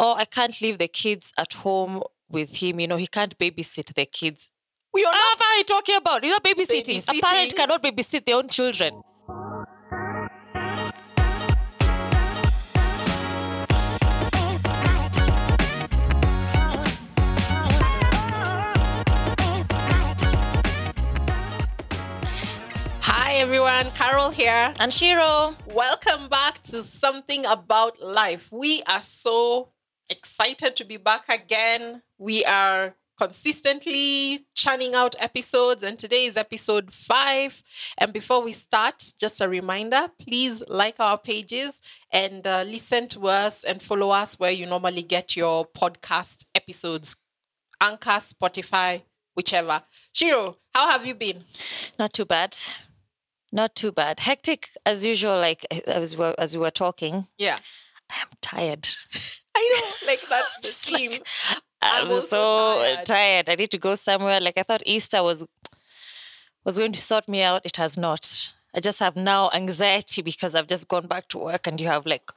oh, I can't leave the kids at home with him. You know, he can't babysit the kids. We are ah! What are you talking about? You're not babysitting. A parent cannot babysit their own children. Hi everyone, Carol here. And Shiro, Welcome back to Something About Life. We are so excited to be back again. We are consistently churning out episodes, and today is episode five. And before we start, just a reminder please like our pages and uh, listen to us and follow us where you normally get your podcast episodes Anchor, Spotify, whichever. Shiro, how have you been? not too bad. Not too bad. Hectic as usual, like as we were, as we were talking. Yeah. I am tired. I know, like that's the like- I'm I'm so tired. tired. I need to go somewhere. Like I thought Easter was was going to sort me out. It has not. I just have now anxiety because I've just gone back to work and you have like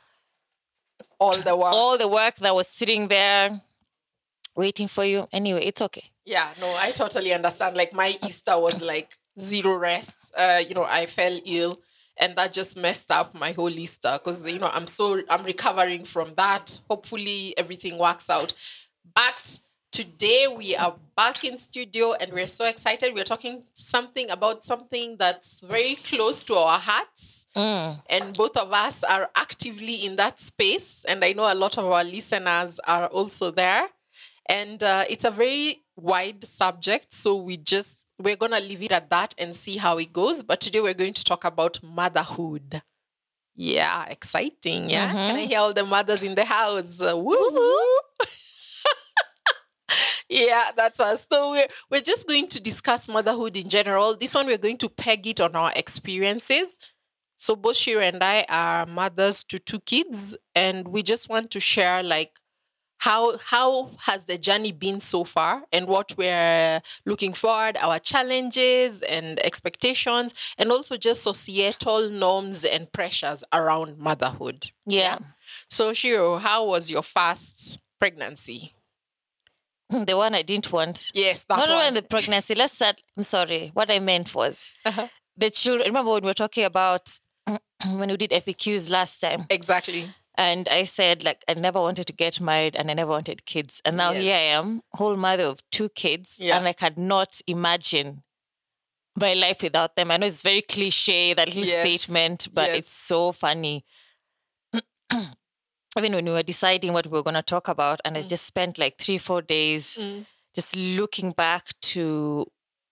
all the work. all the work that was sitting there waiting for you. Anyway, it's okay. Yeah, no, I totally understand. Like my Easter was like zero rest. Uh, you know, I fell ill and that just messed up my whole Easter because you know I'm so I'm recovering from that. Hopefully everything works out. But today we are back in studio and we're so excited. We're talking something about something that's very close to our hearts. Mm. and both of us are actively in that space and i know a lot of our listeners are also there and uh, it's a very wide subject so we just we're gonna leave it at that and see how it goes. But today we're going to talk about motherhood. Yeah exciting yeah? Can i hear all the mothers in the house? Uh, yeah, that's us. So we're we're just going to discuss motherhood in general. This one we're going to peg it on our experiences. So both Shiro and I are mothers to two kids, and we just want to share like how how has the journey been so far and what we're looking forward, our challenges and expectations, and also just societal norms and pressures around motherhood. Yeah. So Shiro, how was your first pregnancy? The one I didn't want. Yes, that Not one. even the pregnancy. Let's start. I'm sorry. What I meant was Uh-huh. the children. Remember when we were talking about when we did FAQs last time? Exactly. And I said, like, I never wanted to get married and I never wanted kids. And now Yes. here I am, whole mother of two kids. Yeah. And I cannot imagine my life without them. I know it's very cliche, that little Yes. statement, but Yes. it's so funny. Even when we were deciding what we were going to talk about, and I just spent like three, four days Mm. just looking back to,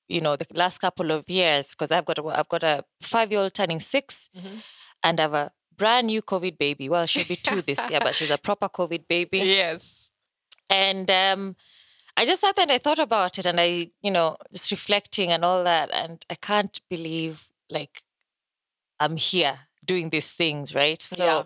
you know, the last couple of years, because I've got a, I've got a five year old turning 6 Mhm. and I have a brand new COVID baby. Well, she'll be two this year, but she's a proper COVID baby. Yes. And um, I just sat there and I thought about it and I, you know, just reflecting and all that. And I can't believe like I'm here doing these things, right? So Yeah.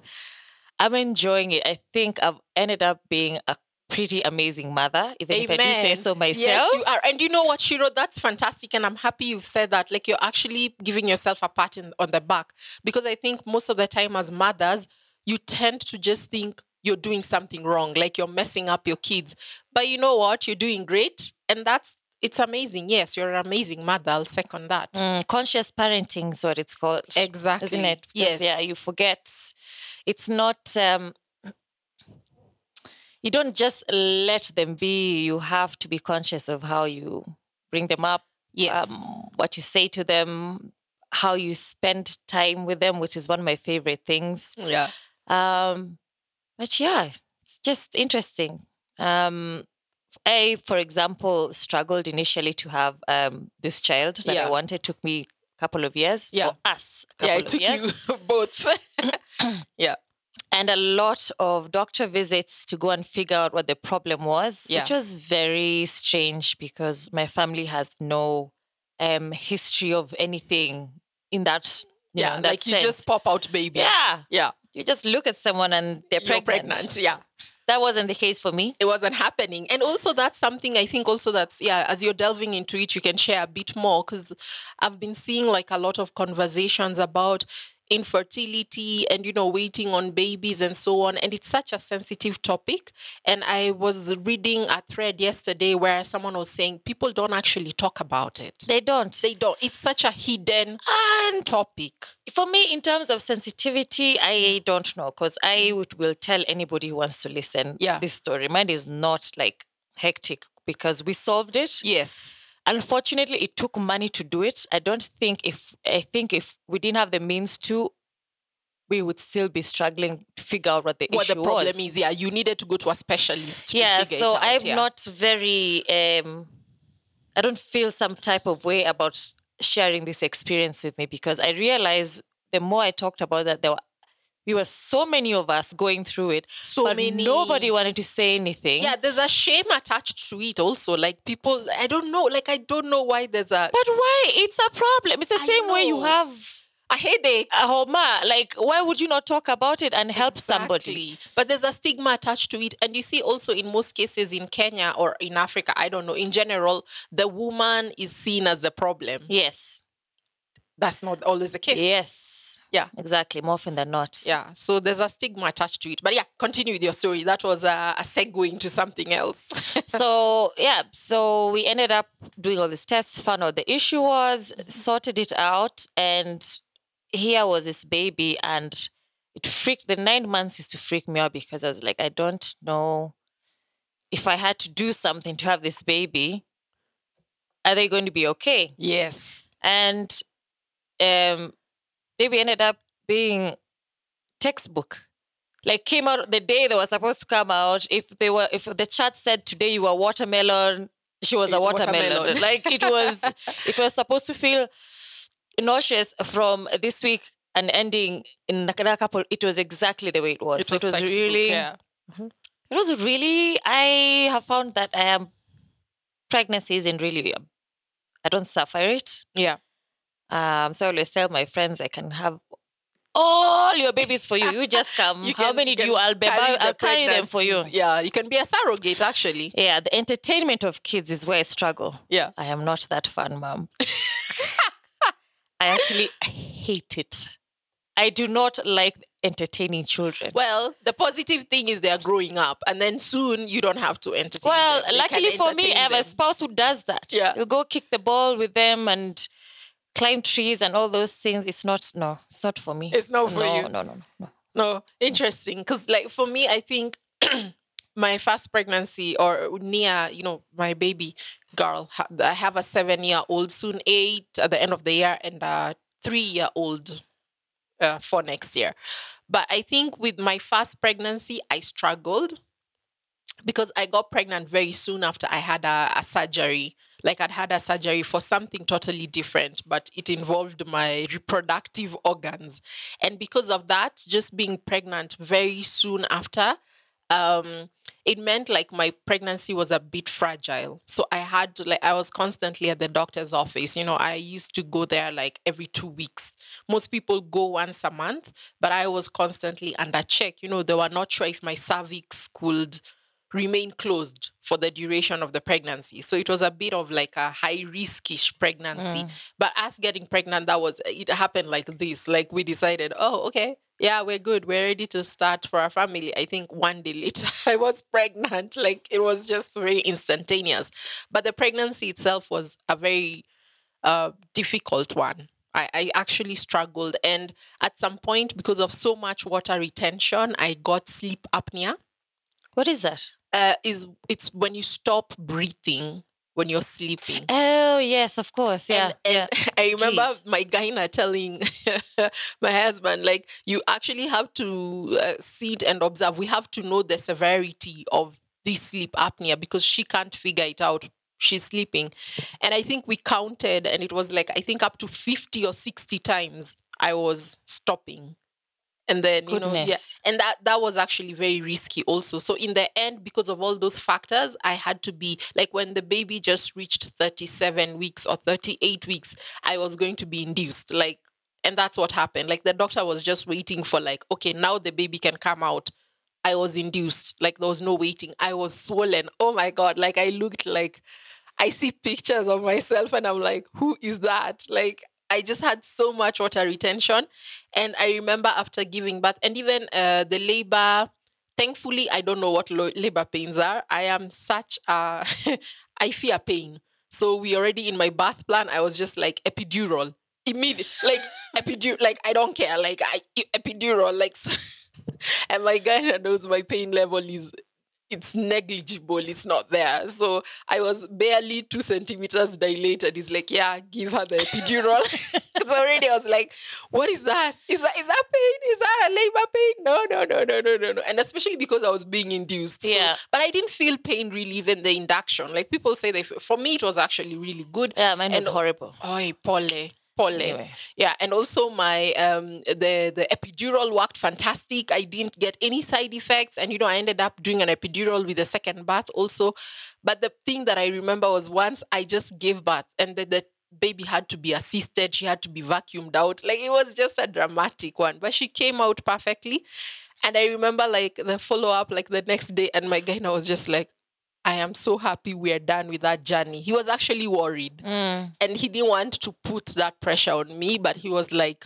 I'm enjoying it. I think I've ended up being a pretty amazing mother, even if I do say so myself. Yes, you are. And you know what, Shiro? That's fantastic. And I'm happy you've said that. Like you're actually giving yourself a pat in, on the back. Because I think most of the time as mothers, you tend to just think you're doing something wrong, like you're messing up your kids. But you know what? You're doing great. And that's it's amazing. Yes, you're an amazing mother. I'll second that. Mm, conscious parenting is what it's called. Exactly. Isn't it? Because, Yes. Yeah, you forget. It's not. Um, you don't just let them be. You have to be conscious of how you bring them up. Yes. Um, what you say to them, how you spend time with them, which is one of my favorite things. yeah. Um, but yeah, it's just interesting. Um, I, for example, struggled initially to have um, this child that Yeah. I wanted. It took me a couple of years. Yeah. For us, a Yeah, it took years. you both. yeah. And a lot of doctor visits to go and figure out what the problem was, Yeah. which was very strange because my family has no um, history of anything in that. You know, Yeah. in that Like you just pop out baby. yeah. Yeah. You just look at someone and they're pregnant. pregnant. Yeah. That wasn't the case for me. it wasn't happening. And also, that's something I think also that's, yeah, as you're delving into it, you can share a bit more because I've been seeing like a lot of conversations about infertility and you know waiting on babies and so on and it's such a sensitive topic and i was reading a thread yesterday where someone was saying people don't actually talk about it They don't. they don't it's such a hidden And topic for me, in terms of sensitivity, I don't know because I would, will tell anybody who wants to listen Yeah. this story. Mine is not like hectic because we solved it. yes Unfortunately, it took money to do it. I don't think if I think if we didn't have the means to, we would still be struggling to figure out what the what issue the problem was. is yeah you needed to go to a specialist to yeah, figure so it out, I'm yeah. not very. Um, I don't feel some type of way about sharing this experience with me because I realize the more I talked about that, there were we were so many of us going through it, so but many nobody wanted to say anything. yeah there's a shame attached to it also like people i don't know like i don't know why there's a But why? It's a problem. It's the I same way you have a headache a homa. Like, why would you not talk about it and help somebody? But there's a stigma attached to it. And you see also in most cases in Kenya or in Africa, I don't know, in general, the woman is seen as the problem. Yes. That's not always the case. Yes. Yeah. Exactly. More often than not. Yeah. So there's a stigma attached to it. But yeah, continue with your story. That was a, a segue into something else. so yeah, so we ended up doing all these tests, found out the issue was, sorted it out, and here was this baby, and it freaked. The nine months used to freak me out because I was like, I don't know if I had to do something to have this baby. Are they going to be okay? yes. And um, baby ended up being textbook. Like came out the day they were supposed to come out. If they were, if the chat said today you were watermelon, she was a watermelon. watermelon. like it was, if it was supposed to feel nauseous from this week and ending in a couple. It was exactly the way it was. It So was, it was really, yeah. Mm-hmm. it was really. I have found that um, I am pregnancy isn't really. Um, I don't suffer it. Yeah. Um, so I always tell my friends I can have all your babies for you. You just come. You How can- many you do you? I'll, be, carry I'll the carry them for you. Yeah. You can be a surrogate, actually. Yeah, the entertainment of kids is where I struggle. Yeah. I am not that fun, mom. I actually hate it. I do not like entertaining children. Well, the positive thing is they're growing up, and then soon you don't have to entertain. Well, them. They luckily for me, entertain I have a spouse who does that. Yeah. He'll go kick the ball with them and climb trees and all those things. It's not, no, it's not for me. It's not for no, you. No, no, no, no. No, interesting. Because, like, for me, I think my first pregnancy or near, you know, my baby girl, I have a seven year old, soon eight at the end of the year, and a three year old uh, for next year. But I think with my first pregnancy, I struggled because I got pregnant very soon after I had a, a surgery. Like I'd had a surgery for something totally different, but it involved my reproductive organs. And because of that, just being pregnant very soon after, um, it meant like my pregnancy was a bit fragile. So I had to like I was constantly at the doctor's office. You know, I used to go there like every two weeks. Most people go once a month, but I was constantly under check. You know, they were not sure if my cervix could remain closed for the duration of the pregnancy. So it was a bit of like a high riskish pregnancy. Mm. But us getting pregnant, that was it happened like this. Like we decided, oh, okay, yeah, we're good. We're ready to start for our family. I think one day later I was pregnant. Like it was just very instantaneous. But the pregnancy itself was a very uh, difficult one. I, I actually struggled. And at some point, because of so much water retention, I got sleep apnea What is that? uh, is it's when you stop breathing when you're sleeping. Oh yes, of course. Yeah, and, yeah. I remember Jeez. my gyna telling my husband, like, you actually have to uh, sit and observe. We have to know the severity of this sleep apnea because she can't figure it out. She's sleeping. And I think we counted, and it was like, I think up to 50 or 60 times I was stopping. And then, you know, yeah. Goodness. And that, that was actually very risky also. So, in the end, because of all those factors, I had to be like when the baby just reached 37 weeks or 38 weeks, I was going to be induced. Like, and that's what happened. Like, the doctor was just waiting for, like, okay, now the baby can come out. I was induced. Like, there was no waiting. I was swollen. Oh my God. Like, I looked like I see pictures of myself and I'm like, who is that? Like, I just had so much water retention. And I remember after giving birth, and even uh, the labor, thankfully, I don't know what lo- labor pains are. I am such a, I fear pain. So we already in my birth plan, I was just like epidural immediate, like epidural, like I don't care, like I epidural, like, and my guy knows my pain level is it's negligible. It's not there. So I was barely two centimeters dilated. He's like, yeah, give her the epidural. it's already, I was like, what is that? Is that is that pain? Is that a labor pain? No, no, no, no, no, no, no. And especially because I was being induced. So- Yeah. but I didn't feel pain really even the induction. Like people say they for me it was actually really good. Yeah, mine was horrible. Oh, Pole. Pole. Anyway. Yeah, and also my um the the epidural worked fantastic. I didn't get any side effects, and you know I ended up doing an epidural with the second birth also. But the thing that I remember was once I just gave birth, and the, the baby had to be assisted. She had to be vacuumed out. Like it was just a dramatic one, but she came out perfectly. And I remember like the follow up, like the next day, and my guy was just like, "I am so happy we are done with that journey." He was actually worried Mm. and he didn't want to put that pressure on me, but he was like,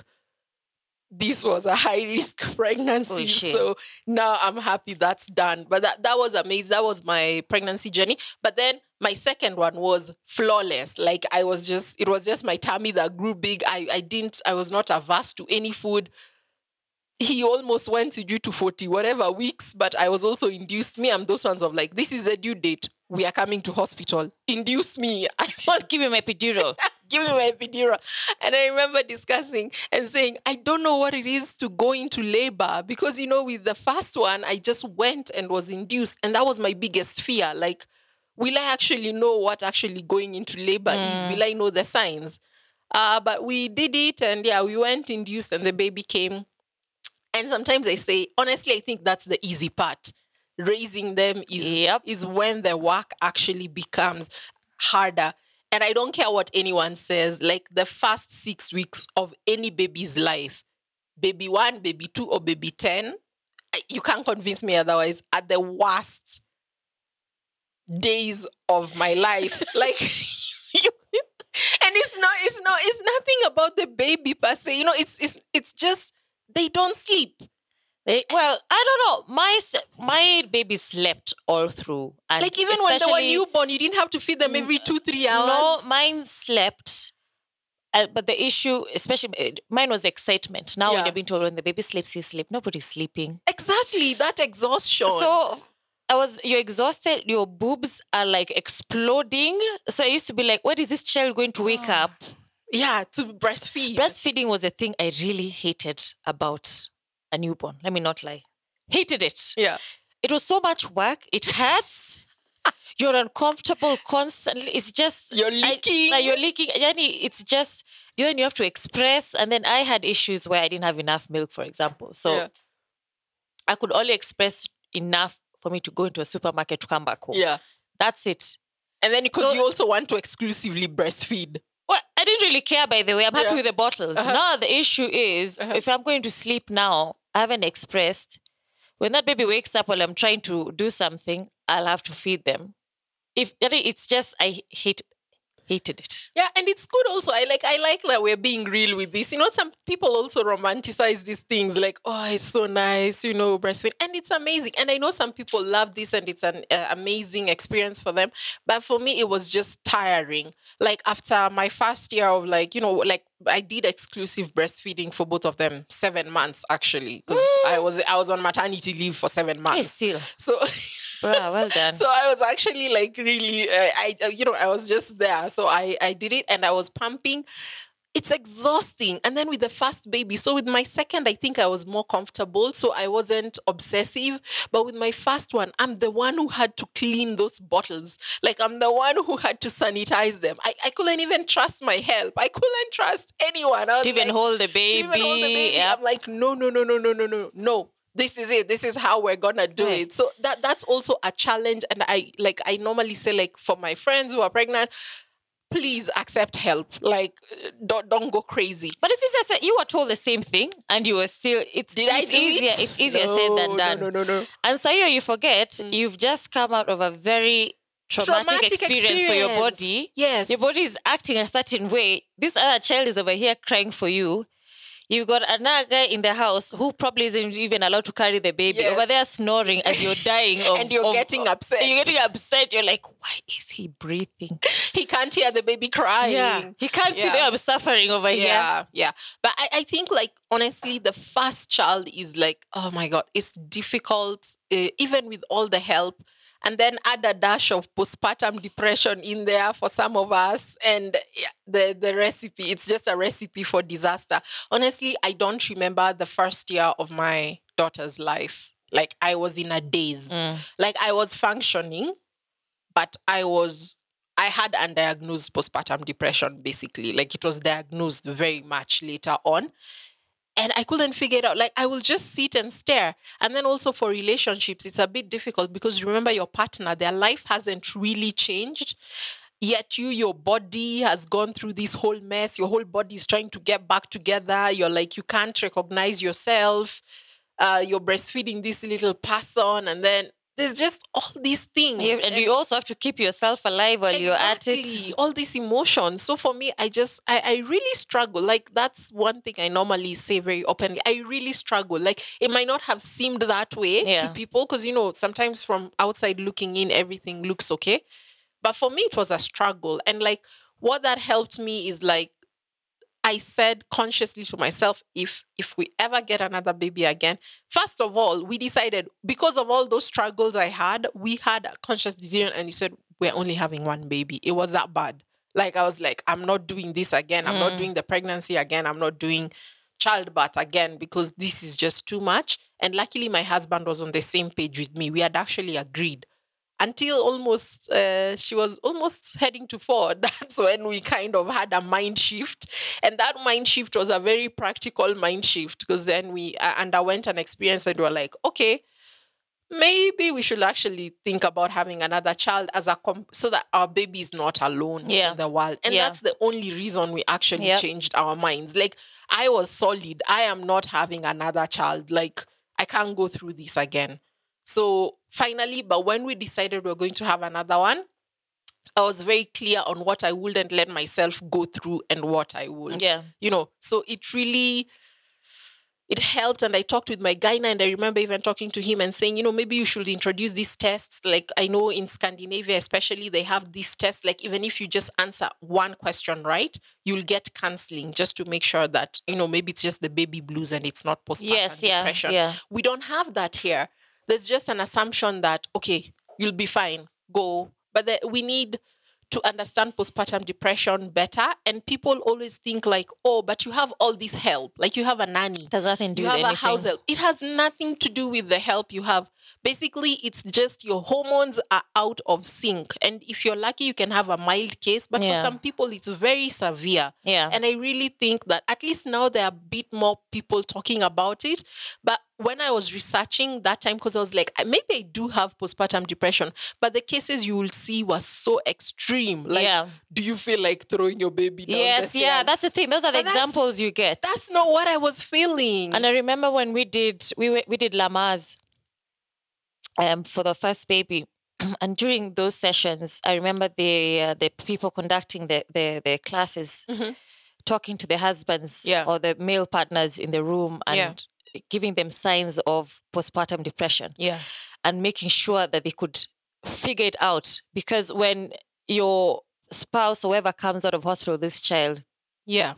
this was a high risk pregnancy. shit. so now I'm happy that's done. But that, that was amazing. That was my pregnancy journey. But then my second one was flawless. Like I was just, it was just my tummy that grew big. I, I didn't, I was not averse to any food. He almost went due to 40 whatever weeks, but I was also induced. Me, I'm those ones of like, this is the due date. We are coming to hospital. Induce me. I want Give him epidural. give me my epidural. And I remember discussing and saying, I don't know what it is to go into labor because, you know, with the first one, I just went and was induced. And that was my biggest fear. Like, will I actually know what actually going into labor is? Will I know the signs? Uh, but we did it and yeah, we went induced and the baby came. And sometimes I say, honestly, I think that's the easy part. Raising them is Yep. is when the work actually becomes harder. And I don't care what anyone says, like the first six weeks of any baby's life, baby one, baby two, or baby 10, you can't convince me otherwise, are the worst days of my life. like, you, and it's not, it's not, it's nothing about the baby per se. You know, it's, it's, it's just, they don't sleep. They- well, I don't know. My my baby slept all through, and Like even when they were newborn, you didn't have to feed them every two, three hours. No, mine slept. Uh, but the issue, especially uh, mine was excitement. Now, when you're being told when the baby sleeps, you sleep. Nobody's sleeping. Exactly, that exhaustion. So I was, you're exhausted. Your boobs are like exploding. So I used to be like, when is this child going to wake up? Yeah, to breastfeed. Breastfeeding was a thing I really hated about a newborn. Let me not lie. Hated it. yeah. It was so much work. It hurts. You're uncomfortable constantly. It's just You're I- leaking. like you're leaking. Yani, it's just you then you have to express. And then I had issues where I didn't have enough milk, for example. So yeah. I could only express enough for me to go into a supermarket to come back home. yeah. That's it. And then because So- you also want to exclusively breastfeed. I didn't really care, by the way. I'm happy Yeah. with the bottles. Uh-huh. Now the issue is Uh-huh. if I'm going to sleep now, I haven't expressed. When that baby wakes up while I'm trying to do something, I'll have to feed them. If it's just I hate hated it. Yeah, and it's good also. I like I like that we're being real with this. You know, some people also romanticize these things like, oh, it's so nice, you know, breastfeed, and it's amazing. And I know some people love this, and it's an uh, amazing experience for them. But for me, it was just tiring. Like after my first year of like, you know, like I did exclusive breastfeeding for both of them, seven months actually, because I was I was on maternity leave for seven months. still, So. bruh, well done. So I was actually like really, uh, I uh, you know I was just there. So I I did it and I was pumping. It's exhausting. And then with the first baby, so with my second, I think I was more comfortable. So I wasn't obsessive. But with my first one, I'm the one who had to clean those bottles. Like I'm the one who had to sanitize them. I, I couldn't even trust my help. I couldn't trust anyone. I to even like, hold the to baby. even hold the baby. yep. I'm like, no, no, no, no, no, no, no, no. This is it. This is how we're gonna do Right. it. So that that's also a challenge. And I like I normally say like for my friends who are pregnant, please accept help. Like don't don't go crazy. But it's easier said. You were told the same thing, and you were still. It's Did I it's do easier. it? It's easier said than done. No, no, no, no. And Sayo, you forget Mm. you've just come out of a very traumatic, Traumatic experience, for your body. Yes. Your body is acting a certain way. This other child is over here crying for you. You got another guy in the house who probably isn't even allowed to carry the baby Yes. over there snoring as you're dying. Of, And you're of- getting upset. You're getting upset. You're like, why is he breathing? he can't hear the baby crying. Yeah, he can't see Yeah. that I'm suffering over here. Yeah, yeah. But I, I think, like, honestly, the first child is like, oh my God, it's difficult, uh, even with all the help. And then add a dash of postpartum depression in there for some of us. And the, the recipe, it's just a recipe for disaster. Honestly, I don't remember the first year of my daughter's life. Like, I was in a daze. Mm. Like, I was functioning, but I was I had undiagnosed postpartum depression basically. Like it was diagnosed very much later on. And I couldn't figure it out. Like I will just sit and stare. And then also for relationships, it's a bit difficult because remember your partner, their life hasn't really changed. Yet you, your body has gone through this whole mess. Your whole body is trying to get back together. You're like, you can't recognize yourself. Uh, you're breastfeeding this little person. And then there's just all these things. You- and you also have to keep yourself alive while you're at it. All these emotions. So for me, I just I, I really struggle. Like that's one thing I normally say very openly. I really struggle. Like it might not have seemed that way Yeah. to people because you know sometimes from outside looking in, everything looks okay. But for me, it was a struggle. And like what that helped me is like I said consciously to myself, if if we ever get another baby again, first of all, we decided because of all those struggles I had, we had a conscious decision, and you said we're only having one baby. It was that bad. Like I was like, I'm not doing this again. I'm not Mm. doing the pregnancy again. I'm not doing childbirth again because this is just too much. And luckily, my husband was on the same page with me. We had actually agreed until almost uh, she was almost heading to four. That's when we kind of had a mind shift. And that mind shift was a very practical mind shift because then we uh, underwent an experience and we were like okay maybe we should actually think about having another child as a comp- so that our baby is not alone Yeah. in the world. And Yeah. that's the only reason we actually Yep. changed our minds. Like i was solid. I am not having another child. Like i can't go through this again so finally, but when we decided we are going to have another one, I was very clear on what I wouldn't let myself go through and what I would. Yeah. You know, so it really it helped and I talked with my gyna and I remember even talking to him and saying, you know, maybe you should introduce these tests. Like I know in Scandinavia, especially, they have these tests. Like even if you just answer one question right, you'll get counseling just to make sure that, you know, maybe it's just the baby blues and it's not postpartum Yes. Yeah. depression Yeah. we don't have that here there's just an assumption that okay you'll be fine go. But the, we need to understand postpartum depression better. And people always think like oh but you have all this help. Like you have a nanny. Does nothing do you have a house help. It has nothing to do with the help you have. Basically it's just your hormones are out of sync. And if you're lucky you can have a mild case. But Yeah. for some people it's very severe. Yeah. and I really think that at least now there are a bit more people talking about it. But when I was researching that time, because I was like, maybe I do have postpartum depression, but the cases you will see were so extreme. Like, yeah. do you feel like throwing your baby down Yes. Yeah. That's the thing. Those are the examples you get. That's not what I was feeling. And I remember when we did we we did Lamaze um for the first baby. And during those sessions, I remember the uh, the people conducting the the, the classes Mhm. talking to the husbands Yeah. or the male partners in the room and Yeah. Giving them signs of postpartum depression yeah. and making sure that they could figure it out. Because when your spouse or whoever comes out of hospital, with this child, Yeah.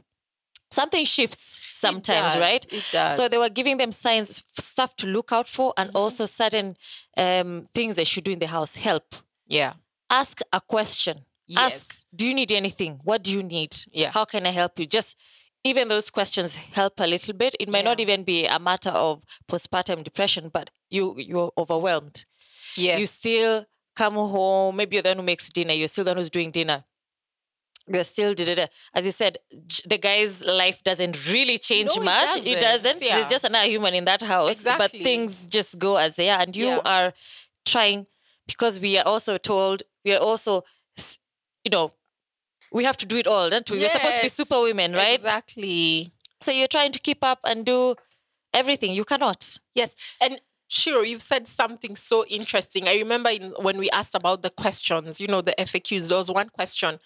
something shifts It sometimes, does. right? It does. So they were giving them signs, stuff to look out for, and Mhm. also certain um, things they should do in the house. Help. yeah. Ask a question. Yes. Ask, do you need anything? What do you need? Yeah. How can I help you? Just even those questions help a little bit. It might not even be a matter of postpartum depression, but you you're overwhelmed. Yeah. You still come home. Maybe you're the one who makes dinner. You're still the one who's doing dinner. You're still da, da, da. as you said. The guy's life doesn't really change No, much. It doesn't. doesn't. Yeah. He's just another human in that house. Exactly. But things just go as they are, and you Yeah. are trying because we are also told we are also, you know, we have to do it all. Don't we? We're supposed to be Yes. super women, right? Exactly. So you're trying to keep up and do everything. You cannot. Yes. And Shiro, you've said something so interesting. I remember in, when we asked about the questions, you know, the FAQs, there was one question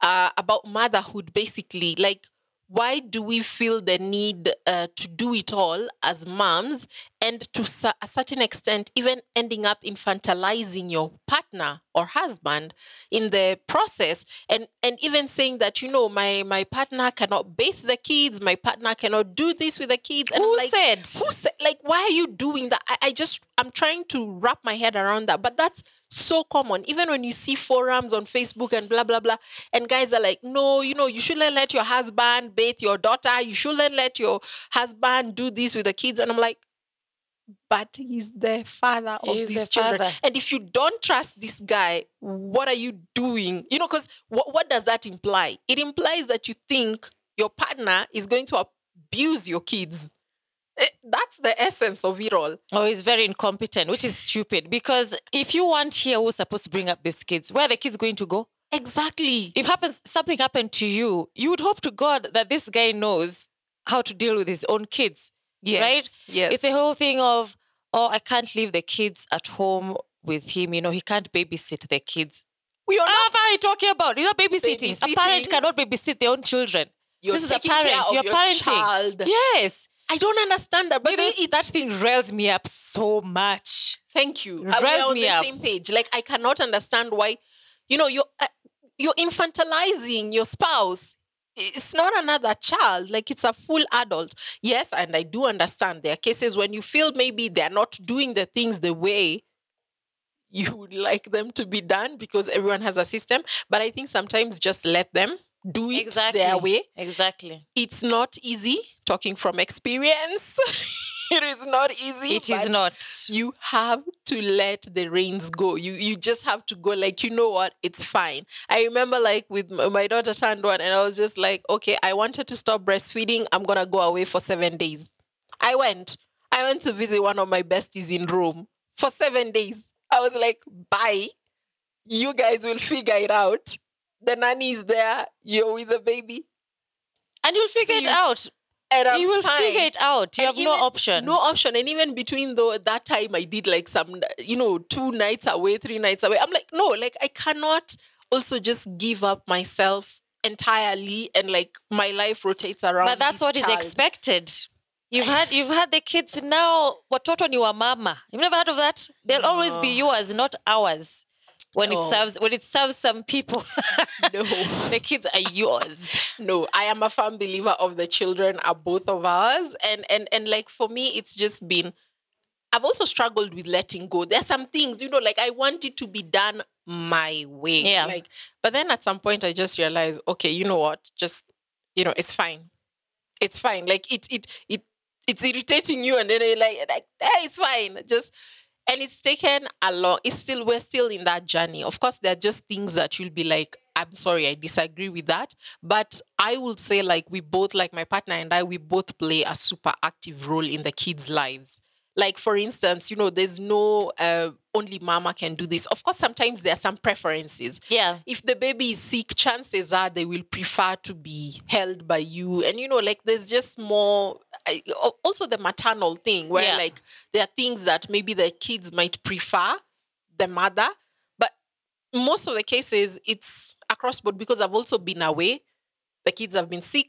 uh, about motherhood, basically. Like, why do we feel the need uh, to do it all as moms and to su- a certain extent even ending up infantilizing your partner or husband in the process? And and even saying that you know my my partner cannot bathe the kids my partner cannot do this with the kids. And Who like, said? who said like why are you doing that? I, I just i'm trying to wrap my head around that. But that's so common. Even when you see forums on facebook and blah blah blah and guys are like no you know you shouldn't let your husband bathe your daughter. You shouldn't let your husband do this with the kids. And i'm like but he's the father of He's these the children. father. and if you don't trust this guy what are you doing? You know because what, what does that imply? It implies that you think your partner is going to abuse your kids Eh, that's the essence of it all Oh, he's very incompetent, which is stupid. Because if you want here who's supposed to bring up these kids, where are the kids going to go? exactly If happens something happened to you, you would hope to God that this guy knows how to deal with his own kids. yes right? yes It's a whole thing of, oh, I can't leave the kids at home with him. You know, he can't babysit the kids. we are What are you talking about? You're not babysitting. A parent Babysitting? cannot babysit their own children. you're this is a parent. You're your parenting. child. Yes. I don't understand that, but But then this, that thing riles me up so much. Thank you. It Uh, we're on me the up. same page. Like I cannot understand why, you know, you're uh, you're infantilizing your spouse. It's not another child. Like it's a full adult. Yes, and I do understand there are cases when you feel maybe they're not doing the things the way you would like them to be done because everyone has a system. But I think sometimes just let them do it Exactly. their way. Exactly. it's not easy talking from experience. It is not easy It is not. you have to let the reins go. You you just have to go like you know what? It's fine. I remember like with my daughter turned one and i was just like okay i wanted to stop breastfeeding. I'm gonna go away for seven days. I went. I went to visit one of my besties in rome for seven days. I was like bye. You guys will figure it out the nanny is there you're with the baby And you'll figure See, it out. and I'm you will fine. figure it out. You And have no option. No option. And even between though that time I did like some, you know, two nights away, three nights away. I'm like, no, like I cannot also just give up myself entirely and like my life rotates around. but that's what is child. expected. You've had you've had the kids now. what Watoto ni wa mama. You've never heard of that? They'll always be yours, not ours. When No. it serves when it serves some people, No. the kids are yours. no i am a firm believer of the children are both of ours and and and like for me it's just been i've also struggled with letting go there's some things you know like i want it to be done my way Yeah. like but then at some point i just realized okay you know what just you know it's fine it's fine like it it it it's irritating you and then you're like like hey, it's fine just and it's taken a long it's still we're still in that journey. Of course there are just things that you'll be like i'm sorry i disagree with that. But i would say like we both like my partner and i we both play a super active role in the kids lives like for instance you know there's no uh, only mama can do this of course sometimes there are some preferences Yeah. if the baby is sick, chances are they will prefer to be held by you. And you know, like there's just more. I- Also, the maternal thing where Yeah. like there are things that maybe the kids might prefer the mother, but most of the cases it's across board because I've also been away. The kids have been sick.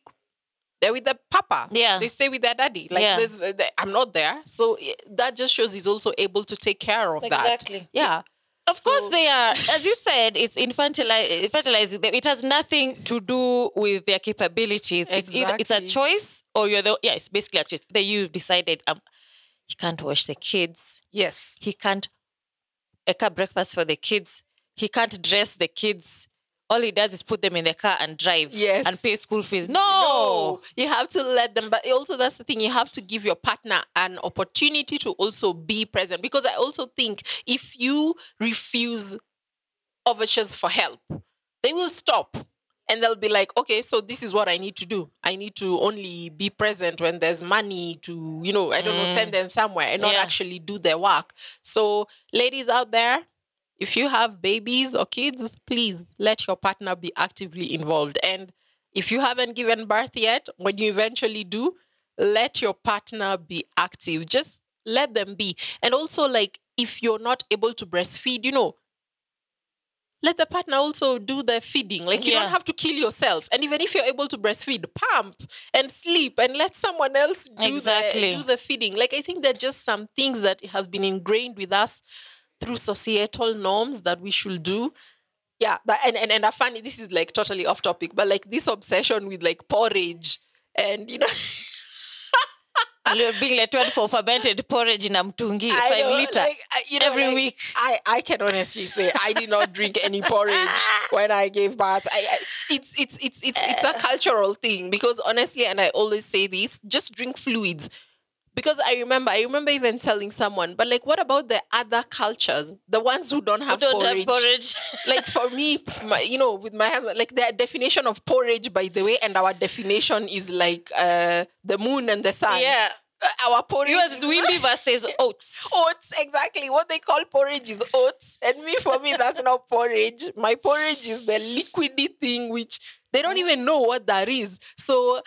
They're with the papa. Yeah. They stay with their daddy. Like Yeah. this, I'm not there, so eh, that just shows he's also able to take care of that. Exactly. Yeah. Of course, they are. As you said, it's infantili- infantilizing them. It has nothing to do with their capabilities. It's either it's a choice or you're the yeah. It's basically a choice. That you've decided. Um, he can't wash the kids. Yes. He can't make a breakfast for the kids. He can't dress the kids. All he does is put them in the car and drive. Yes. And pay school fees. No. No, you have to let them. But also, that's the thing. You have to give your partner an opportunity to also be present. Because I also think if you refuse overtures for help, they will stop and they'll be like, okay, so this is what I need to do. I need to only be present when there's money to, you know, I don't know, send mm. them somewhere and not Yeah. actually do their work. So, ladies out there, if you have babies or kids, please let your partner be actively involved. And if you haven't given birth yet, when you eventually do, let your partner be active. Just let them be. And also, like, if you're not able to breastfeed, you know, let the partner also do the feeding. Like, you Yeah. don't have to kill yourself. And even if you're able to breastfeed, pump and sleep and let someone else do, Exactly. the, do the feeding. Like, I think there are just some things that have been ingrained with us through societal norms that we should do. Yeah, that, and, and and I funny. This is like totally off topic, but like this obsession with like porridge, and you know, Being lettered for fermented porridge in a mtungi, I five know, liter. like, you know, every like, week. I I can honestly say I did not drink any porridge when I gave birth. I, I it's it's it's it's it's a eh. cultural thing because honestly, and I always say this: just drink fluids. Because I remember, I remember even telling someone, but like, what about the other cultures, the ones who don't have Who don't porridge? have porridge. like for me, my, you know, with my husband, like their definition of porridge, by the way, and our definition is like uh, the moon and the sun. yeah. Uh, our porridge Yours Wimbi versus oats. oats. Exactly what they call porridge is oats, and me for me that's not porridge. My porridge is the liquidy thing which they don't even know what that is. So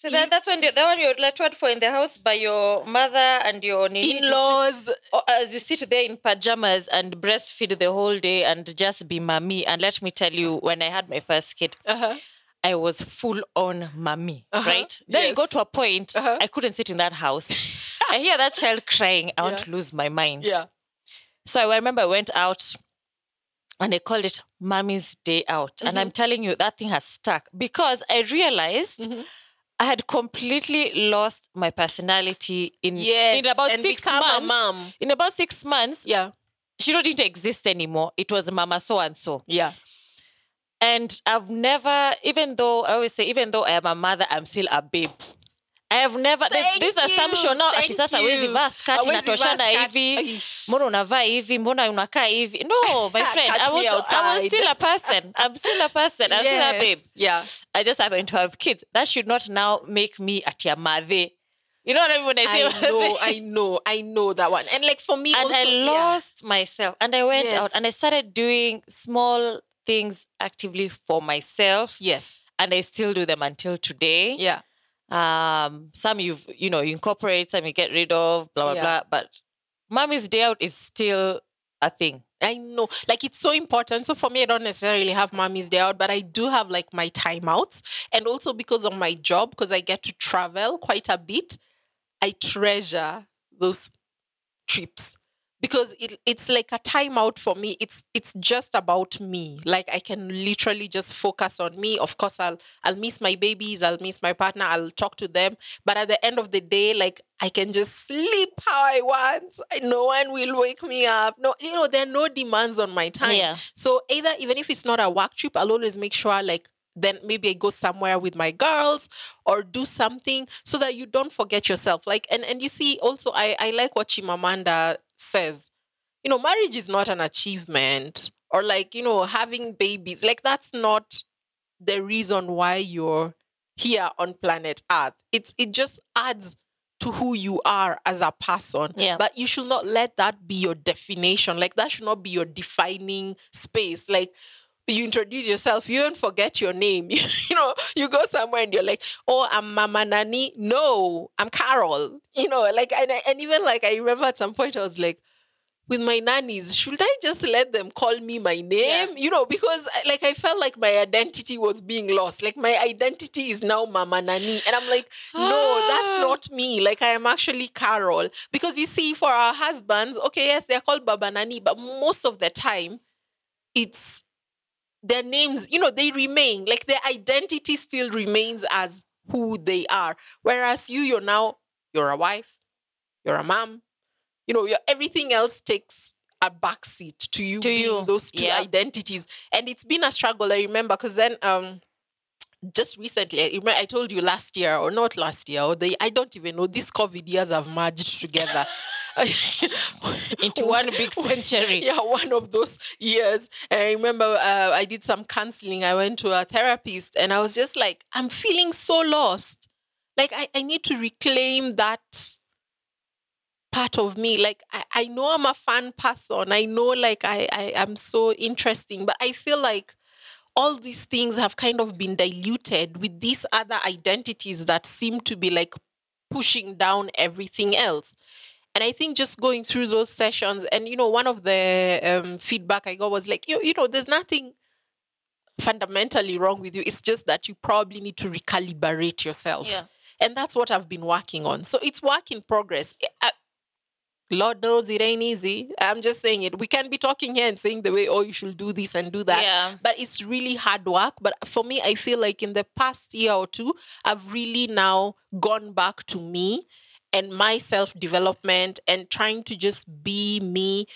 So that, that's when the, that one you're lettered for in the house by your mother and your in-laws, or as you sit there in pajamas and breastfeed the whole day and just be mommy. And let me tell you, when I had my first kid, uh-huh. I was full on mommy, Uh-huh. right? Then it got Yes. to a point Uh-huh. I couldn't sit in that house. I hear that child crying. I want to lose my mind. yeah, So I remember I went out and they called it Mommy's Day Out. And Mm-hmm. I'm telling you, that thing has stuck because I realized Mhm. I had completely lost my personality in, yes, in about six months. In about six months, Yeah, she didn't exist anymore. It was Mama so and so. yeah, And I've never, even though I always say, even though I am a mother, I'm still a babe. I have never this, Thank this you, assumption now ati sasa you. vaa skati Hawezi vaa inatoshana skati. hivi. Mbona unavaa hivi? Mbona unakaa hivi? No my friend I was, I was still a person. I'm still a person. I'm still a babe. Yeah, I just happen to have kids. That should not now make me ati a mother. You know what I mean when I say I know. I know, I know that one. And like for me, and also, I yeah. lost myself. And I went out and I started doing small things actively for myself. Yes, and I still do them until today. yeah, Um, some you've you know you incorporate, some you get rid of, blah blah Yeah. blah. But mommy's day out is still a thing. I know. Like it's so important. So for me, I don't necessarily have mommy's day out, but I do have like my timeouts. And also because of my job, because I get to travel quite a bit, I treasure those trips. Because it, it's like a timeout for me. It's it's just about me. Like I can literally just focus on me. Of course, I'll I'll miss my babies, I'll miss my partner, I'll talk to them. But at the end of the day, like I can just sleep how I want. No one will wake me up. No, you know, there are no demands on my time. Yeah. So either even if it's not a work trip, I'll always make sure like then maybe I go somewhere with my girls or do something so that you don't forget yourself. Like and and you see also I I like what Chimamanda says. You know, marriage is not an achievement or like, you know, having babies. Like that's not the reason why you're here on planet Earth. It's it just adds to who you are as a person. Yeah. But you should not let that be your definition. Like that should not be your defining space. Like you introduce yourself, you don't forget your name. you know, you go somewhere and you're like, oh, I'm Mama Nani. No, I'm Carol. You know, like, and, and even like, I remember at some point I was like, with my nannies, should I just let them call me my name? You know, because like I felt like my identity was being lost. Like my identity is now Mama Nani. And I'm like, no, that's Ah. not me. Like I am actually Carol. Because you see, for our husbands, okay, yes, they're called Baba Nani, but most of the time, it's their names, you know, they remain. Like their identity still remains as who they are. Whereas you, you're now, you're a wife, you're a mom, you know, your everything else takes a backseat to you To being you, those two yeah. identities. And it's been a struggle, I remember, because then um just recently, I, remember I told you last year or not last year, or the I don't even know. These COVID years have merged together Into one big century. Yeah, one of those years. And I remember uh, I did some counseling. I went to a therapist, and I was just like, I'm feeling so lost. Like I, I need to reclaim that part of me. Like I, I know I'm a fun person. I know like I, I am so interesting, but I feel like all these things have kind of been diluted with these other identities that seem to be like pushing down everything else. And I think just going through those sessions, and you know, one of the um, feedback I got was like, you, you know, there's nothing fundamentally wrong with you. It's just that you probably need to recalibrate yourself. Yeah. And that's what I've been working on. So it's work in progress. I, Lord knows it ain't easy. I'm just saying it. We can be talking here and saying the way, oh, you should do this and do that. Yeah. But it's really hard work. But for me, I feel like in the past year or two, I've really now gone back to me and my self development and trying to just be me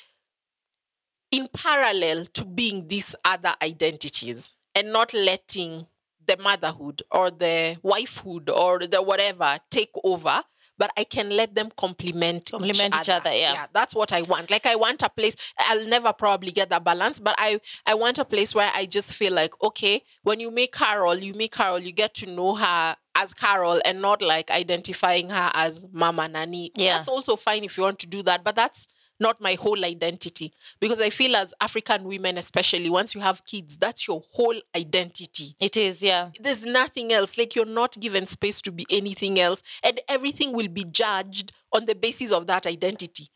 in parallel to being these other identities and not letting the motherhood or the wifehood or the whatever take over but I can let them complement Complement each other, yeah. that's what I want. Like I want a place. I'll never probably get that balance, but I I want a place where I just feel like okay, when you meet Carol, you meet Carol, you get to know her as Carol and not like identifying her as Mama Nani. Yeah. That's also fine if you want to do that, but that's not my whole identity because I feel as African women, especially once you have kids, that's your whole identity It is, yeah. there's nothing else. Like you're not given space to be anything else, and everything will be judged on the basis of that identity.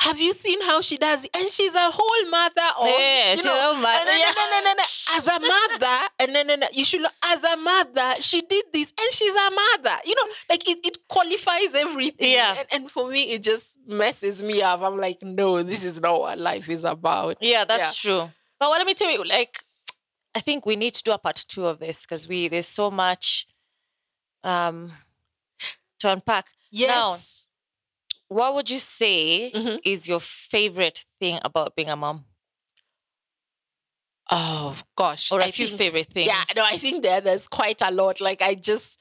Have you seen how she does it? And she's a whole mother of Yeah, you she's know, a mother, yeah. no, no, no. As a mother, and then no, no, you should as a mother, she did this, and she's a mother. You know, like it, it qualifies everything. Yeah. And, and for me, it just messes me up. I'm like, no, this is not what life is about. Yeah, that's true. But what let me tell you, like, I think we need to do a part two of this because we there's so much um to unpack. Now, Yes. What would you say Mhm. is your favorite thing about being a mom? Oh gosh. Or a I few think- favorite things? Yeah, no, I think there there's quite a lot. Like I just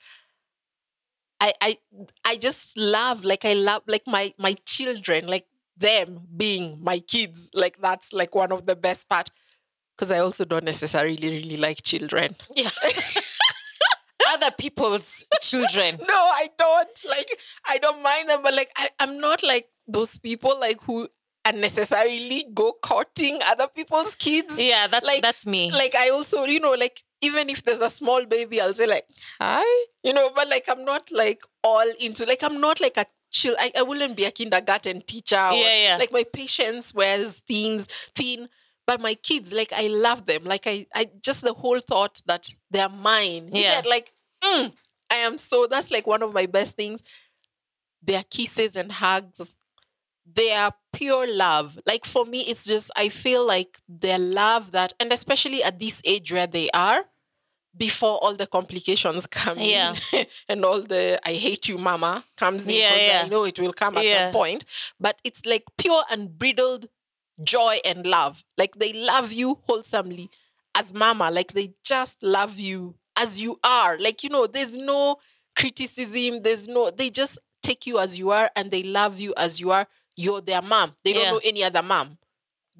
I I I just love like I love like my my children, like them being my kids. Like that's like one of the best part. Because I also don't necessarily really like children. Yeah. Other people's children. No, I don't. Like I don't mind them, but like I, I'm not like those people like who unnecessarily go courting other people's kids. Yeah, that's Like- that's me. like I also, you know, like even if there's a small baby, I'll say like, hi, you know, but like I'm not like all into like I'm not like a chill. I, I wouldn't be a kindergarten teacher. Or, Yeah, yeah. Like my patience wears things thin. But my kids, like I love them. Like I, I just the whole thought that they're mine. Yeah. get, like, mm, I am so that's like one of my best things. Their kisses and hugs they are pure love. Like for me, it's just I feel like their love that, and especially at this age where they are, before all the complications come Yeah. in, and all the "I hate you, mama" comes in. Yeah, 'cause yeah. I know it will come at Yeah. some point. But it's like pure unbridled joy and love. Like they love you wholesomely as mama. Like they just love you as you are. Like you know, there's no criticism. There's no. They just take you as you are, and they love you as you are. You're their mom. They don't know any other mom.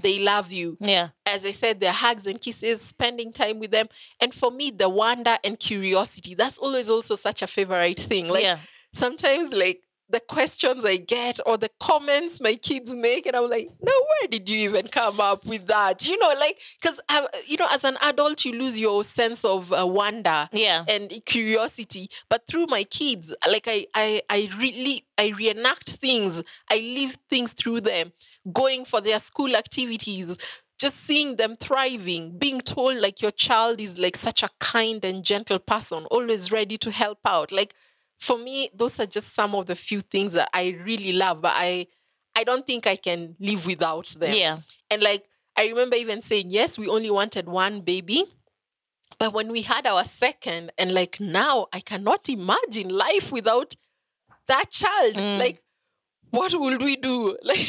They love you yeah. as I said, their hugs and kisses, spending time with them. And for me, the wonder and curiosity, that's always also such a favorite thing. Like yeah. sometimes like the questions I get or the comments my kids make, and I'm like, no, where did you even come up with that? You know, like because I've you know, as an adult, you lose your sense of uh, wonder Yeah. and curiosity but through my kids like I, I i really i reenact things i live things through them going for their school activities just seeing them thriving being told like your child is like such a kind and gentle person always ready to help out like for me those are just some of the few things that i really love but i i don't think i can live without them Yeah. and like I remember even saying, yes, we only wanted one baby. But when we had our second, and like now I cannot imagine life without that child. Mm. Like, what would we do? Like,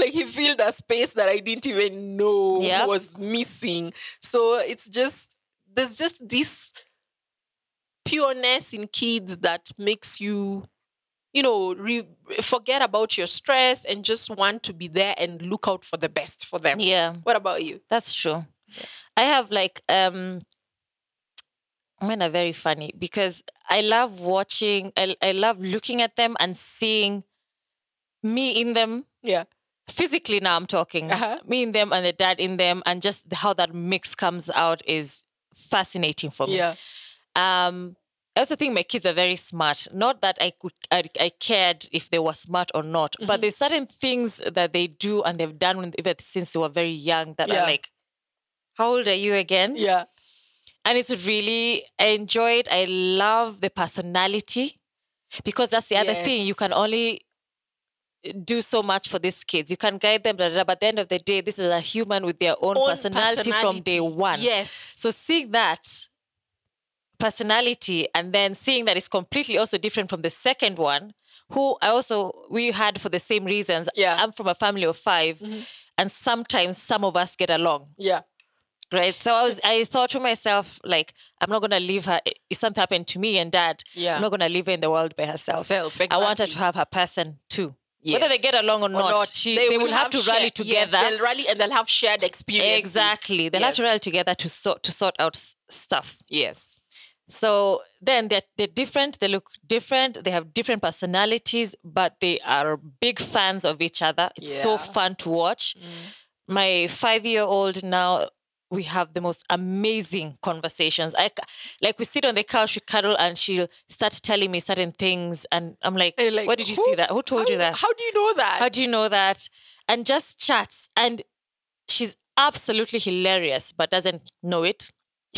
like he filled a space that I didn't even know Yep. was missing. So it's just there's just this pureness in kids that makes you you know re- forget about your stress and just want to be there and look out for the best for them Yeah. what about you That's true. I have like um men are very funny because I love watching I, I love looking at them and seeing me in them yeah physically now I'm talking. Uh-huh. Me in them and the dad in them and just how that mix comes out is fascinating for me. yeah Um I also think my kids are very smart. Not that I could, I, I cared if they were smart or not, Mm-hmm. but there's certain things that they do and they've done when, even since they were very young that Yeah. are like, how old are you again? Yeah. And it's really, I enjoy it. I love the personality because that's the other thing. You can only do so much for these kids. You can guide them, blah, blah, blah, but at the end of the day, this is a human with their own, Own personality, from day one. Yes. So seeing that personality and then seeing that it's completely also different from the second one, who I also we had for the same reasons. Yeah. I'm from a family of 5 mm-hmm. and sometimes some of us get along. Yeah. Right. So I was I thought to myself, like, I'm not gonna leave her if something happened to me and dad, Yeah. I'm not gonna leave her in the world by herself. Self, I want her to have her person too. Whether they get along or, Or not, not, she, they, will have, to rally shared- together. Yes, they'll rally and they'll have shared experiences. exactly. They'll have to rally together to sort to sort out s- stuff. Yes. So then they're, they're different, they look different, they have different personalities, but they are big fans of each other. It's so fun to watch. Mm. My five year old now, we have the most amazing conversations. I, like we sit on the couch, we cuddle, and she'll start telling me certain things. And I'm like, And like, Where did you "Who- see that? Who told how, you that? How do you know that? How do you know that? And just chats. And she's absolutely hilarious, but doesn't know it.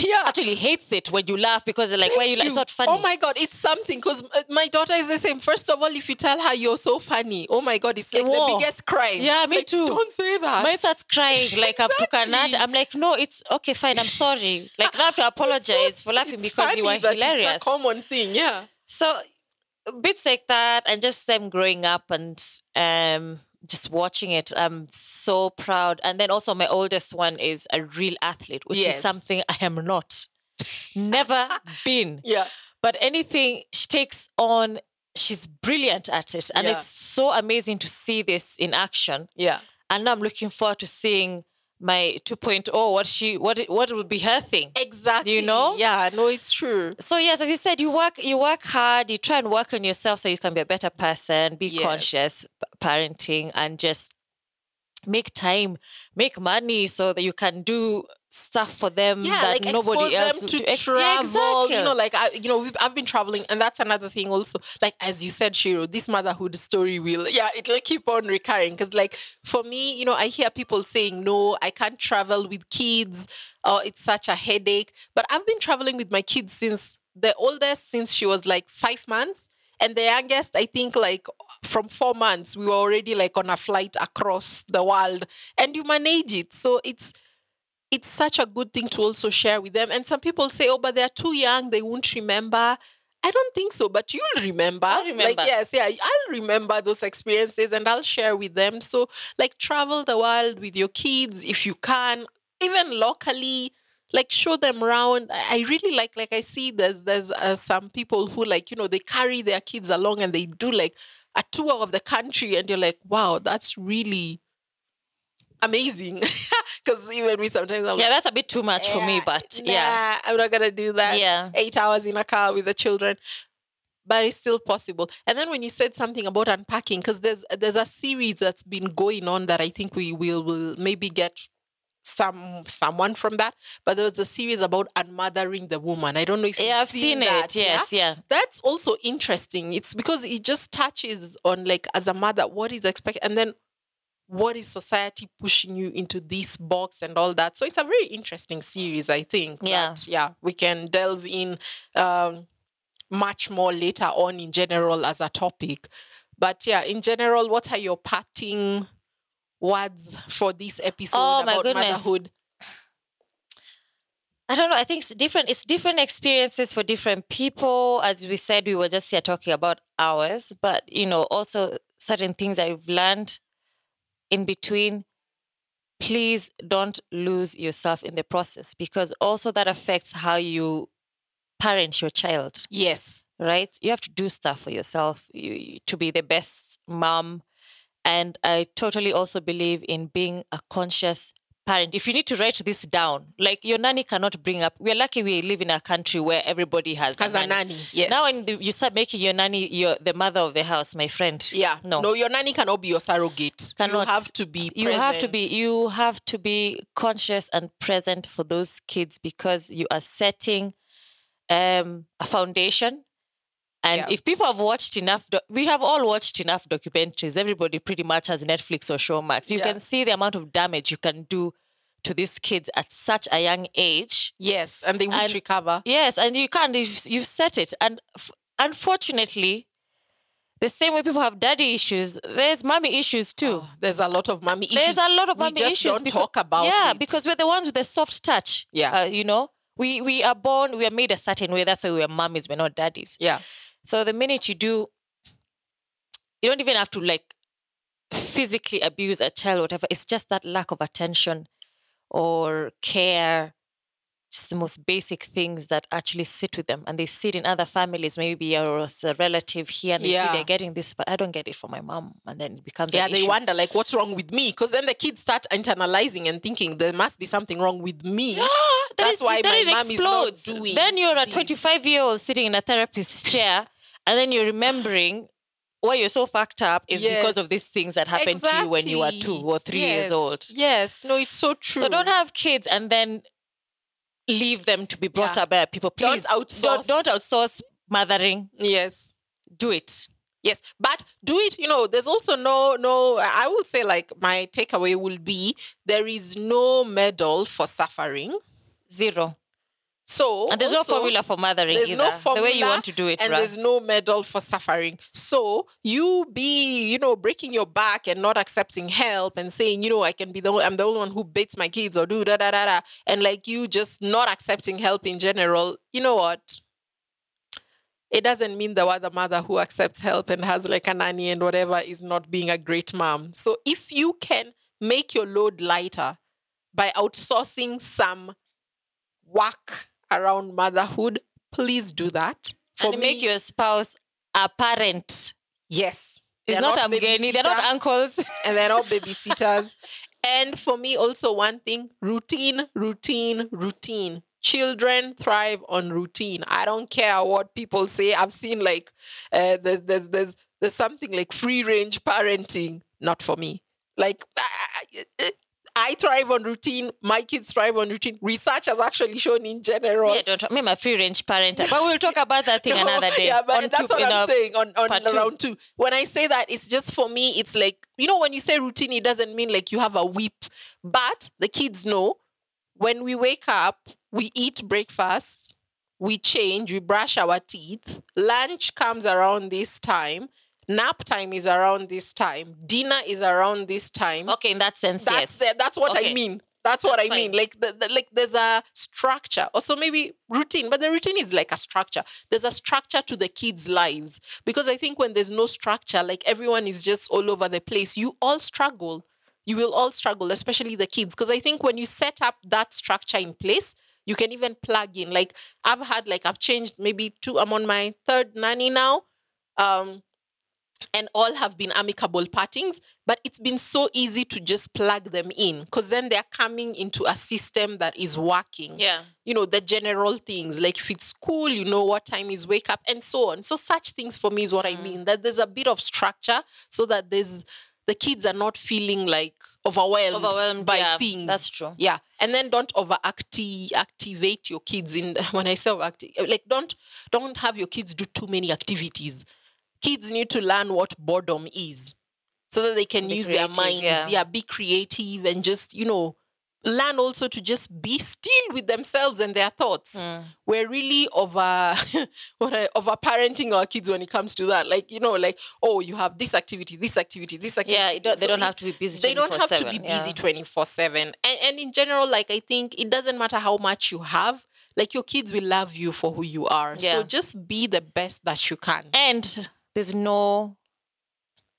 Yeah. Actually hates it when you laugh because they're like, why Thank you laugh? It's not funny. Oh my god, it's something because my daughter is the same. First of all, if you tell her you're so funny, oh my god, it's like Whoa. the biggest crime. Yeah, me Like, too. Don't say that. Mine starts crying like I've took an. Exactly. I'm like, no, it's okay, fine. I'm sorry. Like, I have to apologize for laughing because you are hilarious. It's a common thing. Yeah. So bits like that, and just them growing up and um, just watching it. I'm so proud. And then also my oldest one is a real athlete, which is something I am not. Never been. Yeah. But anything she takes on, she's brilliant at it, and Yeah. it's so amazing to see this in action. Yeah. and I'm looking forward to seeing my 2.0 what she what what will be her thing Exactly. You know? Yeah. No, it's true. so yes as you said you work you work hard you try and work on yourself so you can be a better person be Yes. conscious parenting and just make time make money so that you can do stuff for them yeah, that like nobody else to do. Ex- travel. yeah, exactly. You know, like I, you know, we've, I've been traveling, and that's another thing. Also, like as you said, Shiro, this motherhood story will, yeah, it'll keep on recurring. Because, like for me, you know, I hear people saying, "No, I can't travel with kids," or "It's such a headache." But I've been traveling with my kids since the oldest, since she was like five months. And the youngest, I think, like from four months, we were already like on a flight across the world, and you manage it. So it's it's such a good thing to also share with them. And some people say, oh, but they're too young, they won't remember. I don't think so, but you'll remember. I'll remember. Like, yes, yeah, I'll remember those experiences and I'll share with them. So, like, travel the world with your kids if you can, even locally. Like show them around. I really like. Like I see, there's there's uh, some people who like you know they carry their kids along and they do like a tour of the country, and you're like, wow, that's really amazing. Because even me sometimes I'm yeah like, that's a bit too much for me "Eh, but nah, yeah I'm not gonna do that. Yeah. eight hours in a car with the children, but it's still possible. And then when you said something about unpacking, because there's there's a series that's been going on that I think we will will maybe get some someone from that. But there was a series about unmothering the woman. I don't know if yeah I've seen, that, it yes yeah that's also interesting. It's because it just touches on like as a mother, what is expected, and then what is society pushing you into this box and all that. So it's a very interesting series, I think. Yeah. that, yeah, we can delve in um, much more later on in general as a topic. But yeah, in general, what are your parting words for this episode Oh, my about goodness. motherhood? I don't know. I think it's different. It's different experiences for different people. As we said, we were just here talking about ours, but you know, also certain things I've learned in between. Please don't lose yourself in the process because also that affects how you parent your child Yes. right? You have to do stuff for yourself you, to be the best mom. And I totally also believe in being a conscious parent. If you need to write this down, like your nanny cannot bring up. We're lucky we live in a country where everybody has, As a nanny, yes. Now, when you start making your nanny your the mother of the house, my friend. yeah, no, no, your nanny cannot be your surrogate. Cannot. You have to be. you have to be you have to be conscious and present for those kids because you are setting um, a foundation. And Yeah. if people have watched enough, doc- we have all watched enough documentaries. Everybody pretty much has Netflix or Showmax. You Yeah. can see the amount of damage you can do to these kids at such a young age. Yes, and they would And- recover. Yes, and you can't. You've, you've set it, and f- unfortunately, the same way people have daddy issues, there's mommy issues too. Oh, there's a lot of mommy issues. There's a lot of we mommy just issues. don't becau- talk about yeah, it. because we're the ones with the soft touch. Yeah. uh, you know, we we are born, we are made a certain way. That's why we're mummies, we're not daddies. yeah, So the minute you do, you don't even have to like physically abuse a child, whatever. It's just that lack of attention or care. Just the most basic things that actually sit with them, and they sit in other families, maybe or a relative here, and they Yeah. see they're getting this, but I don't get it from my mom, and then it becomes yeah. They issue. wonder like, what's wrong with me? Because then the kids start internalizing and thinking there must be something wrong with me. That That's is- why my it mom is not explodes. doing Then you're a 25 year old sitting in a therapist's chair, and then you're remembering why you're so fucked up is because of these things that happened to you when you were two or three years old. Yes, no, it's so true. So don't have kids and then leave them to be brought Yeah. up by people. Don't Please outsource. Don't, don't outsource mothering. yes. Do it. Yes, but do it. You know, there's also no no. I will say like my takeaway will be there is no medal for suffering. Zero. So And there's also, no formula for mothering there's either. no the way you formula want to do it, and bruh. there's no medal for suffering. So you be, you know, breaking your back and not accepting help and saying, you know, I can be the, I'm the only one who beats my kids or do da da da da, and like you just not accepting help in general. You know what? It doesn't mean the other mother who accepts help and has like a nanny and whatever is not being a great mom. So if you can make your load lighter by outsourcing some work around motherhood, please do that. For and make your spouse a parent. yes. It's They're not, not Amgeni, they're not uncles. and they're not babysitters. and for me, also one thing: routine, routine, routine. Children thrive on routine. I don't care what people say. I've seen like uh, there's there's there's there's something like free range parenting. Not for me. Like I, thrive on routine. My kids thrive on routine. Research has actually shown in general. Yeah, don't me, my free range parent. But we'll talk about that thing No, another day. Yeah, but on that's two- what I'm a- saying on, on two. round two. When I say that, it's just for me, it's like, you know, when you say routine, it doesn't mean like you have a whip. But the kids know when we wake up, we eat breakfast, we change, we brush our teeth, lunch comes around this time, nap time is around this time, dinner is around this time. Okay, in that sense, That's yes. the- that's what Okay. I mean. That's what That's I mean. fine. Like the, the, like there's a structure. Also maybe routine, but the routine is like a structure. There's a structure to the kids' lives because I think when there's no structure, like everyone is just all over the place, you all struggle. You will all struggle, especially the kids. Because I think when you set up that structure in place, you can even plug in. Like I've had like I've changed maybe two. I'm on my third nanny now. Um, and all have been amicable partings, but it's been so easy to just plug them in because then they're coming into a system that is working. yeah. You know, the general things like if it's school, you know what time is wake up and so on. So, such things for me is what I Mm. mean that there's a bit of structure so that there's the kids are not feeling like overwhelmed, Overwhelmed by yeah, things. That's true. Yeah, and then don't overacti activate your kids in when I say overacti- like don't don't have your kids do too many activities. Kids need to learn what boredom is, so that they can Be use their minds. yeah. Yeah. be creative and just you know learn also to just be still with themselves and their thoughts. Mm. We're really over what I, over parenting our kids when it comes to that. Like you know, like oh, you have this activity, this activity, this activity. Yeah, don't, they So don't it- have to be busy. they don't have to be yeah. busy 24 7 and, and in general like i think it doesn't matter how much you have like your kids will love you for who you are Yeah. so just be the best that you can And there's no,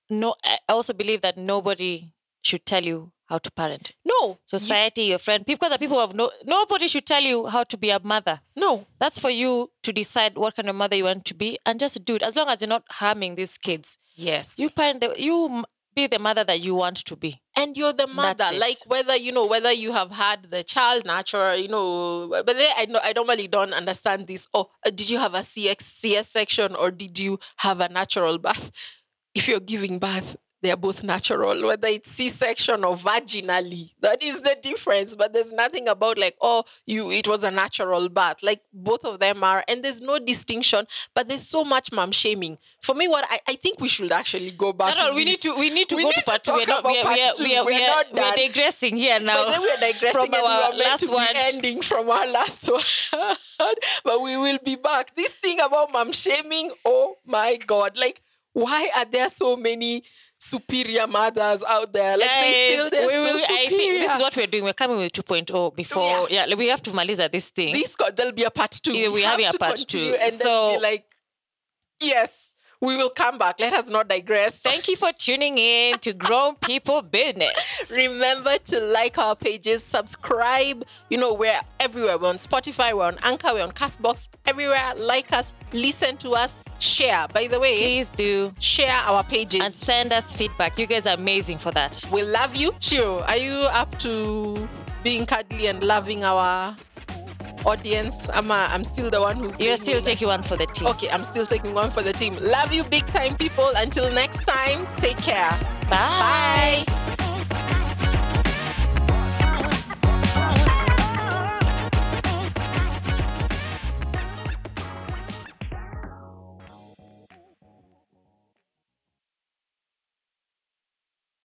no. I also believe that nobody should tell you how to parent. no Society, your friend, people that people have no. Nobody should tell you how to be a mother. no That's for you to decide what kind of mother you want to be, and just do it. As long as you're not harming these kids, yes you parent. The, you be the mother that you want to be. and you're the mother like whether you know whether you have had the child natural you know but then i know i normally don't understand this oh uh, did you have a cx cs section or did you have a natural birth if you're giving birth they are both natural, whether it's C-section or vaginally. That is the difference. But there's nothing about like, oh, you it was a natural birth. Like both of them are, and there's no distinction. But there's so much mom shaming. For me, what I, I think we should actually go back. No, no, we this. need to we need to We go need to part two. We're not we are, we are, we are, We're not we are digressing here now. But then we're digressing from our we were last one. ending from our last one. but we will be back. This thing about mom shaming, oh my God. Like, why are there so many superior mothers out there? Like, they feel they're we, so we, superior. I think this is what we're doing. We're coming with 2.0 before. Yeah. Yeah, like, we have to maliza this thing. this got, there'll be a part two. Yeah, we have have a part two. And then So- like, yes, we will come back. Let us not digress. Thank you for tuning in to Grown People Business. Remember to like our pages, subscribe. You know, we're everywhere. We're on Spotify, we're on Anchor, we're on Castbox, everywhere. Like us, listen to us, share. By the way, Please do share our pages. and send us feedback. You guys are amazing for that. we love you. Shiro, are you up to being cuddly and loving our audience? I'm, a, I'm still the one who's. You're still taking one for the team. Okay, I'm still taking one for the team. Love you, big time people. Until next time, take care. Bye. Bye.